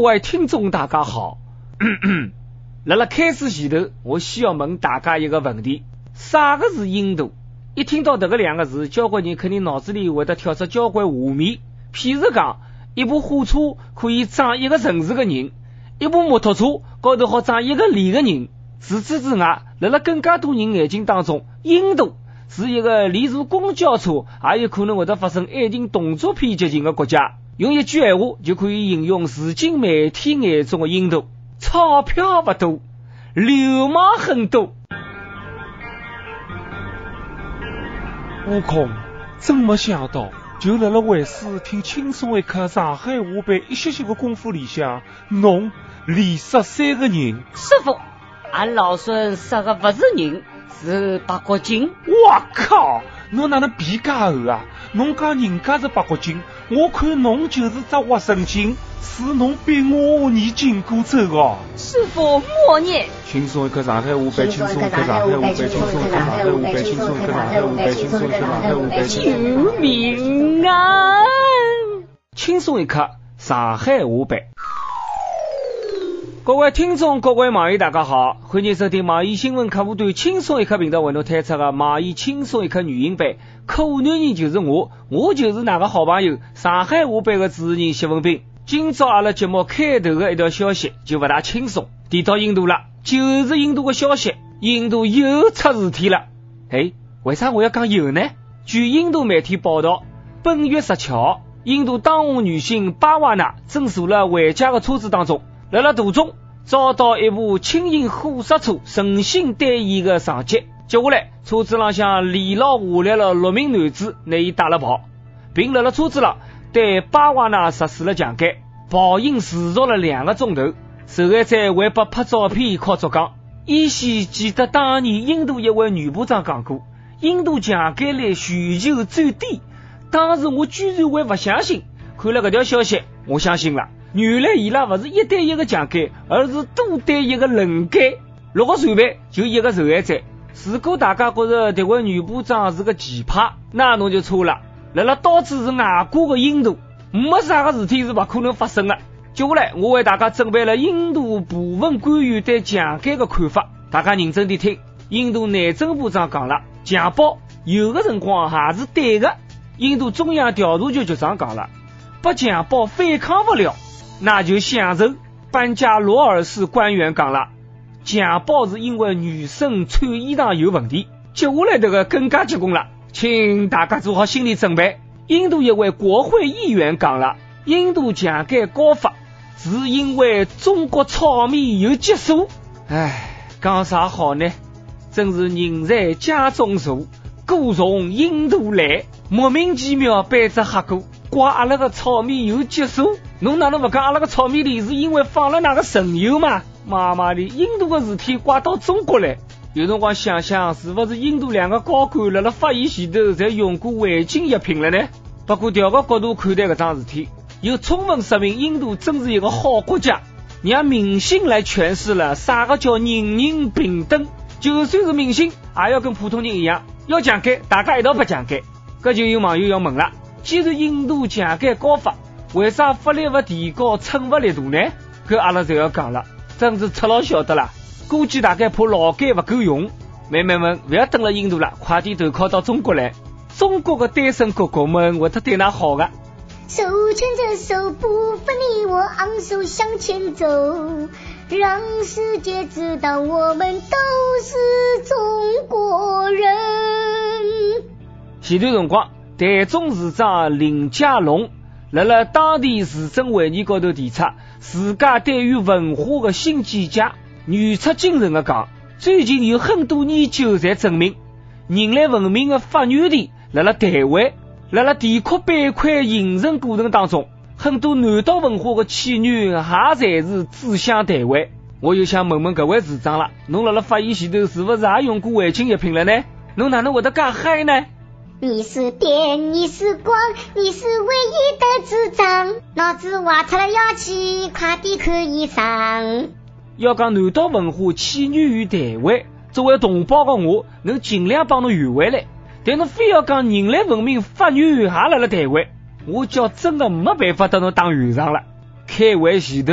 位听众大家好，辣辣开始前头，我需要问大家一个问题：啥个是印度？一听到这个两个字，交关人肯定脑子里会得跳出交关画面。譬如讲，一部火车可以装一个城市的人，一部摩托车高头好装一个里的人。除此之外，辣辣更加多人眼睛当中，印度是一个连坐公交车也有可能会得发生爱情动作片剧情的国家。用一句闲话就可以形容如今媒体眼中的印度：钞票不多，流氓很多。悟空，真没想到，就辣辣为师听轻松一刻上海话版一些些的功夫里向，侬连杀三个人。师傅，俺老孙杀的不是人，是八国精。我靠！侬哪能比家厚啊？侬讲人家是八国精，我看侬就是只活神经，是侬逼我念紧箍咒哦。师傅莫念。轻松一刻上海话版，轻松一刻上海话版，轻松一刻上海话版，轻松一刻上海话版，轻松一刻上海话版。救命啊！轻松一刻上海话版。各位听众，各位网友，大家好，欢迎收听网易新闻客户端轻松一刻频道为侬推出的网易轻松一刻语音版。可男人就是我，我就是那个好朋友上海话版的主持人谢文斌。今朝阿拉节目开头的一条消息就不大轻松，提到印度了，就是印度的消息，印度又出事体了。哎，为啥我要讲又呢？据印度媒体报道，本月十七号，印度当红女星巴瓦娜正坐了回家的车子当中。辣辣途中遭到一部轻型货色车诚心对伊的撞击，接下来车子浪向连牢下来了六名男子，拿伊带了跑，并辣辣车子上对巴瓦纳实施了强奸，暴行持续了两个钟头。受害者还被拍照片靠作讲，依稀记得当年印度一位女部长讲过，印度强奸率全球最低。当时我居然会不相信，看了这条消息，我相信了。原来伊拉不是一对一个强奸，而是多对一个轮奸。六个裁判就一个受害者。如果大家觉着这位女部长是个奇葩，那侬就错了。辣辣到处是外国的印度，没啥个事体是不可能发生的。接下来我为大家准备了印度部分官员对强奸的看法，大家认真地听。印度内政部长讲了，强暴有的辰光还是对的。印度中央调查局局长讲了，不强暴反抗不了。那就享受。班加罗尔市官员讲了，强暴是因为女生穿衣裳有问题。接下来这个更加结棍了，请大家做好心理准备。印度一位国会议员讲了，印度强奸高发是因为中国炒米有激素。唉，讲啥好呢？真是人在家中坐，锅从印度来，莫名其妙背只黑锅。怪阿拉个炒米有激素，侬哪能不讲阿拉个炒米里是因为放了哪个神油嘛？妈妈的，印度个事体怪到中国来，有辰光想想，是不是印度两个高官辣辣发言前头才用过违禁药品了呢？不过调个角度看待搿桩事体，又充分说明印度真是一个好国家，让明星来诠释了啥个叫人人平等。就算是明星，也要跟普通人一样，要强奸，大家一道不强奸。搿就有网友要问了。既然印度强奸高发，为啥法律不提高，惩罚力度呢？搿阿拉就要讲了，真是赤佬晓得啦。估计大概怕劳改不够用，妹妹们不要等了印度了，快点投靠到中国来。中国的单身哥哥们会得对㑚好的。手牵着手，不分你我，昂首向前走，让世界知道我们都是中国人。前段辰光。台中市长林佳龙辣辣当地市政会议高头提出，自家对于文化的新见解，语出惊人的讲，最近有很多研究在证明，人类文明的发源地辣辣台湾，辣辣地壳板块形成过程当中，很多南岛文化的起源也侪是指向台湾。我又想问问各位市长了，侬辣辣发言前头是不是也用过违禁药品了呢？侬哪能会得介嗨呢？你是电，你是光，你是唯一的智障。脑子挖出了妖气，快点看医生。要讲南岛文化起源于台湾，作为同胞的我，能尽量帮侬圆回来。但侬非要讲人类文明发源于也辣辣台湾，我叫真的没办法跟侬当圆场了。开会前头，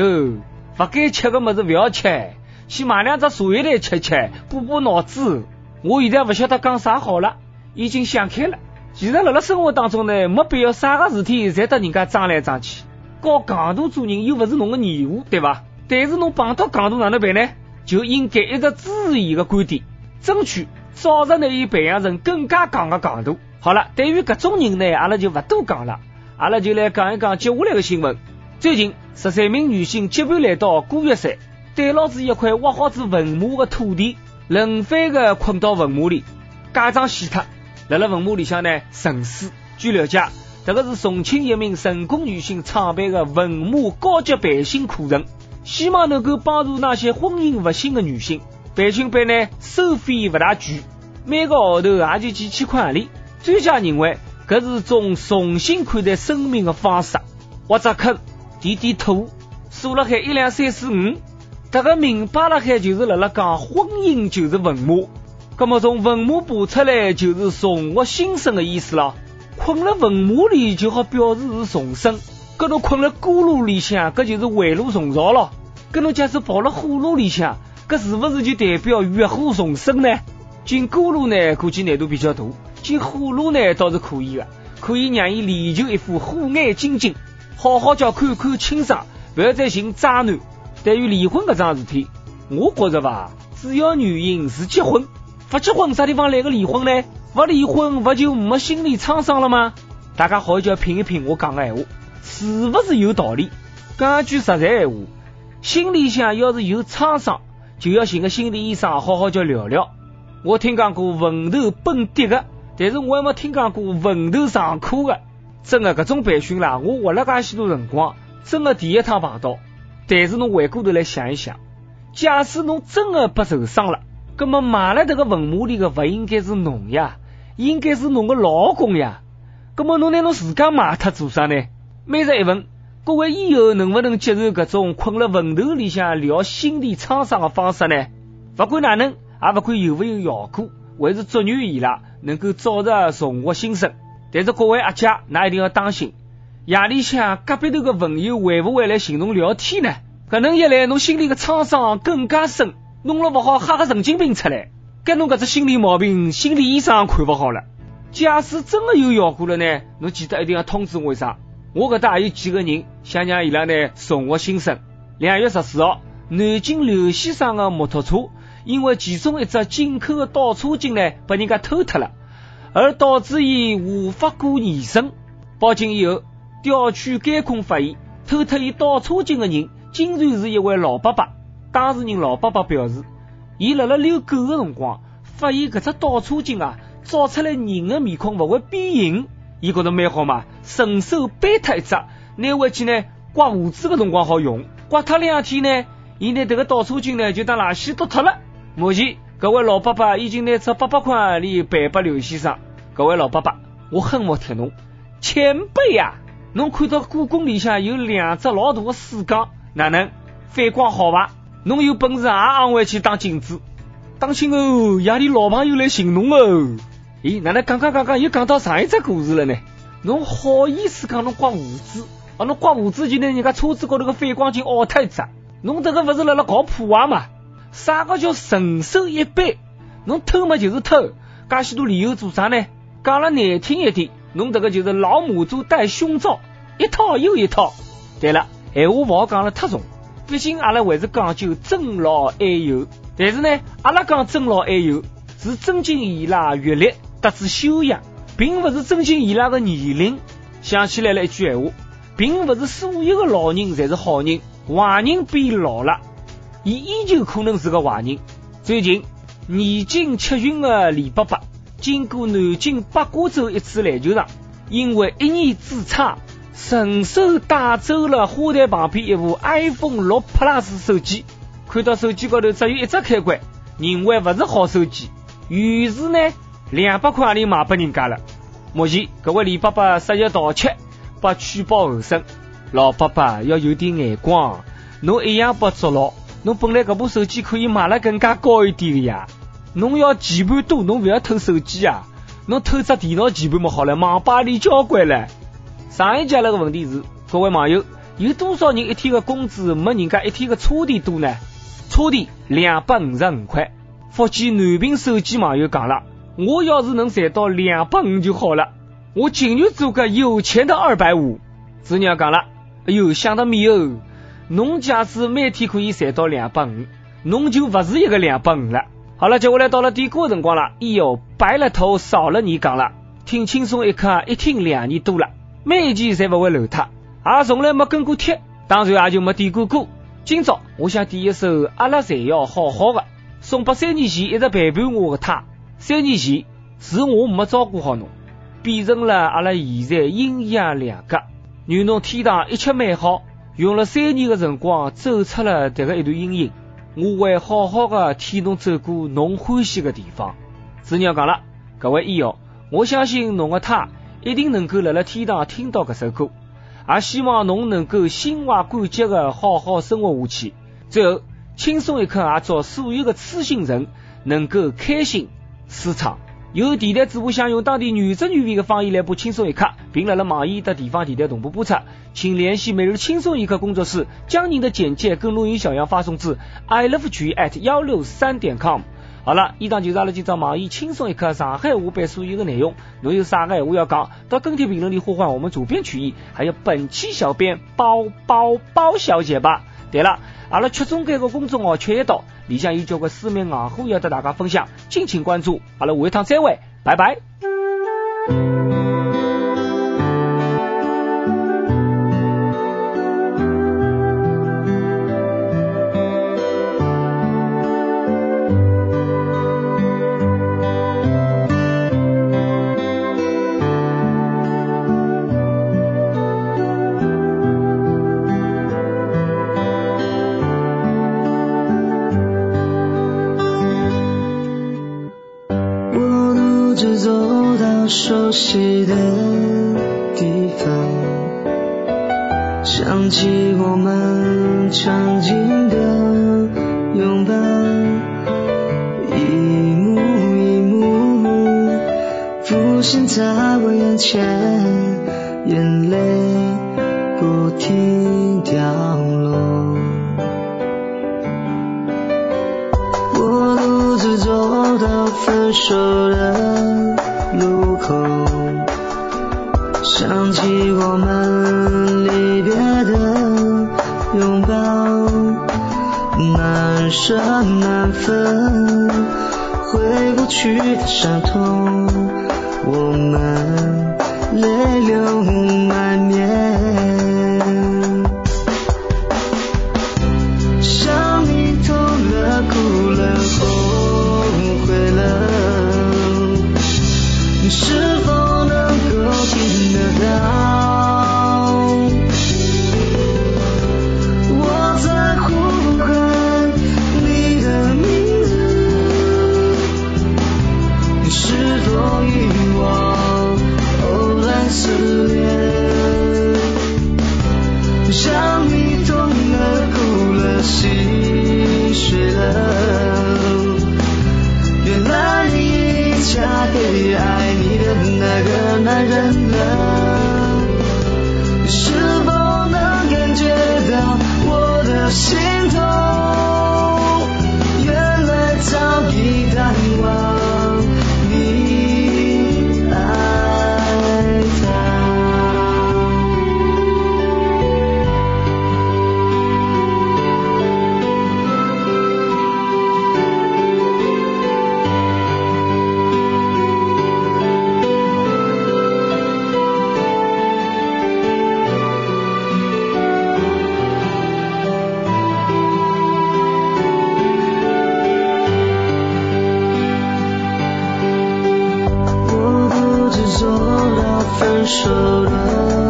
不该吃的么子不要吃，先买两只茶叶蛋吃吃，补补脑子。我现在不晓得讲啥好了，已经想开了。其实辣辣生活当中呢，没必要啥个事体侪得人家争来争去。搞戆大做人又不是侬个义务，对伐？但是侬碰到戆大哪能办呢？就应该一直支持伊个观点，争取早日拿伊培养成更加戆个戆大。好了，对于搿种人呢，阿拉就不多讲了，阿拉就来讲一讲接下来的新闻。最近十三名女性结伴来到古月山，对牢子一块挖好子坟墓个土地。轮番个困到坟墓里，假装死脱，辣辣坟墓里向呢沉思。据了解，这个是重庆一名成功女性创办的坟墓高级培训课程，希望能够帮助那些婚姻不幸的女性。培训班呢收费不大贵，每个号头也就几千块洋钿。专家认为，这是种重新看待生命的方式。挖只坑，填点土，数了海一两三四五。这个明白了海就是辣辣讲婚姻就是坟墓，那么从坟墓爬出来就是重获新生的意思了。困了坟墓里就好表示是重生，搿侬困了锅炉里向，搿就是回炉重造了。搿侬假使跑了火炉里向，搿是勿是就代表浴火重生呢？进锅炉呢，估计难度比较大；进火炉呢，倒是可以的，可以让伊练就一副火眼金睛，好好叫看看清爽，勿要再寻渣男。对于离婚搿桩事体，我觉着伐，主要原因是结婚，不结婚啥地方来个离婚呢？不离婚不就没心理创伤了吗？大家好叫品一品我讲个闲话，是不是有道理？讲句实在闲话，心里向要是有创伤，就要寻个心理医生好好叫聊聊。我听讲过坟头蹦迪的，但是我还没听讲过坟头上课的。真的搿种培训啦，我活了介许多辰光，真的第一趟碰到。但是侬回过头来想一想，假使侬真的不受伤了，那么埋了这个坟墓里的不应该是侬呀，应该是侬个老公呀。那么侬拿侬自家埋脱做啥呢？每日一问，各位以后能不能接受搿种困了坟头里向疗心理创伤的方式呢？不管哪能，也不管有没有效果，还是祝愿伊拉能够早日重获新生。但是各位阿姐，那一定要当心。夜里向隔壁头个朋友会不会来寻侬聊天呢？可能一来，侬心里的创伤更加深，弄了不好吓个神经病出来，该侬搿只心理毛病，心理医生看不好了。假使真的有效果了呢？侬记得一定要通知我一声。我搿搭还有几个人想让伊拉呢重获新生。两月十四号，南京刘先生的摩托车因为其中一只进口的倒车镜呢被人家偷脱了，而导致伊无法过验身。报警以后。调取监控发现，偷脱伊倒车镜的人竟然是一位老伯伯。当事人老伯伯表示，伊辣辣遛狗个辰光，发现搿只倒车镜啊，照出来人的面孔勿会变形，伊觉得蛮好嘛，顺手掰脱一只，拿回去呢刮胡子个辰光好用。刮脱两天呢，伊拿迭个倒车镜呢就当垃圾丢脱了。目前，搿位老伯伯已经拿出八百块洋钿赔拨刘先生。搿位老伯伯，我很服帖侬，前辈呀！侬看到故宫里向有两只老大的水缸，哪能反光好伐？侬有本事也昂回去当镜子，当心哦，夜里老朋友来寻侬哦。咦，哪能刚刚刚刚又讲到上一只故事了呢？侬好意思讲侬刮胡子？啊，侬刮胡子就拿人家车子高头个反光镜凹脱一只？侬这个不是辣辣搞破坏嘛？啥个叫神手一掰？侬偷嘛就是偷，介许多理由做啥呢？讲了难听一点。侬这个就是老母猪戴胸罩，一套又一套。对了，闲话勿好讲了太重，毕竟阿拉还是讲究尊老爱幼。但是呢，阿拉讲尊老爱幼，是尊敬伊拉阅历、德智修养，并不是尊敬伊拉的年龄。想起来了一句闲话，并不是所有的老人才是好人，坏人变老了，伊依旧可能是个坏人。最近年近七旬的李伯伯。经过南京八卦洲一次篮球场，因为一念之差，顺手带走了花坛旁边一部 iPhone 六 Plus 手机。看到手机高头只有一只开关，认为不是好手机，于是呢，两百块钿卖给人家了。目前，各位李伯伯涉嫌盗窃，被取保候审。老伯伯要有点眼光，侬一样被捉牢。侬本来这部手机可以卖了更加高一点的呀。侬要键盘多，侬勿要偷手机啊！侬偷只电脑键盘么好了，网吧里交关了。上一节那个问题是，各位网友有多少人一天的工资没人家一天的车钿多呢？车钿两百五十五块。福建南平手机网友讲了，我要是能赚到两百五就好了，我情愿做个有钱的二百五。子娘讲了，哎呦，想得美哦！侬假使每天可以赚到两百五，侬就不是一个两百五了。好了，接下来到了点歌的辰光了。哎呦，白了头少了你讲了，听轻松一刻，一听两年多了，每一期侪不会漏脱，也从来没跟过贴，当然也就没点过歌。今朝我想点一首《阿拉侪要好好的》。送给三年前一直陪伴我的他。三年前是我没照顾好侬，变成了阿拉现在阴阳两隔。愿侬天堂一切美好。用了三年的辰光走出了这个一段阴影，我会好好的替侬走过侬欢喜的地方。子娘讲了，各位益友，我相信侬的他一定能够辣辣天堂听到这首歌，也希望侬能够心怀感激的好好生活下去。最后。轻松一刻也祝所有的痴心人能够开心舒畅。有电台主播想用当地原汁原味的方言来播轻松一刻，并在了网易的地方电台同步播出，请联系每日轻松一刻工作室，将您的简介跟录音小样发送至 i love 曲艺 at 幺六三点 com。好了，以上就是阿拉今朝网易轻松一刻上海话版所有的内容。侬有啥个闲话要讲，到跟帖评论里呼唤我们主编曲艺，还有本期小编包包包小姐吧。对了。阿拉曲中间个公众号“曲一刀”里向有交关私密硬货要和大家分享，敬请关注。阿拉下一趟再会，拜拜。想起我们曾经的拥抱，一幕一幕浮现在我眼前，眼泪不停掉落，我独自走到分手的。缘分，回不去的伤痛，我们泪流满分手了。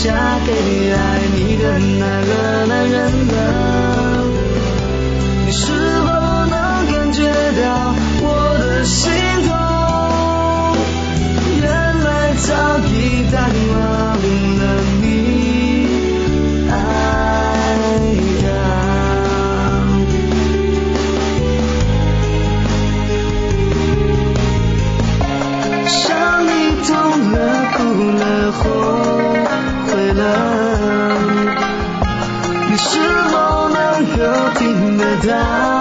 嫁给爱你的那个男人吧你是否能感觉到我的心痛？得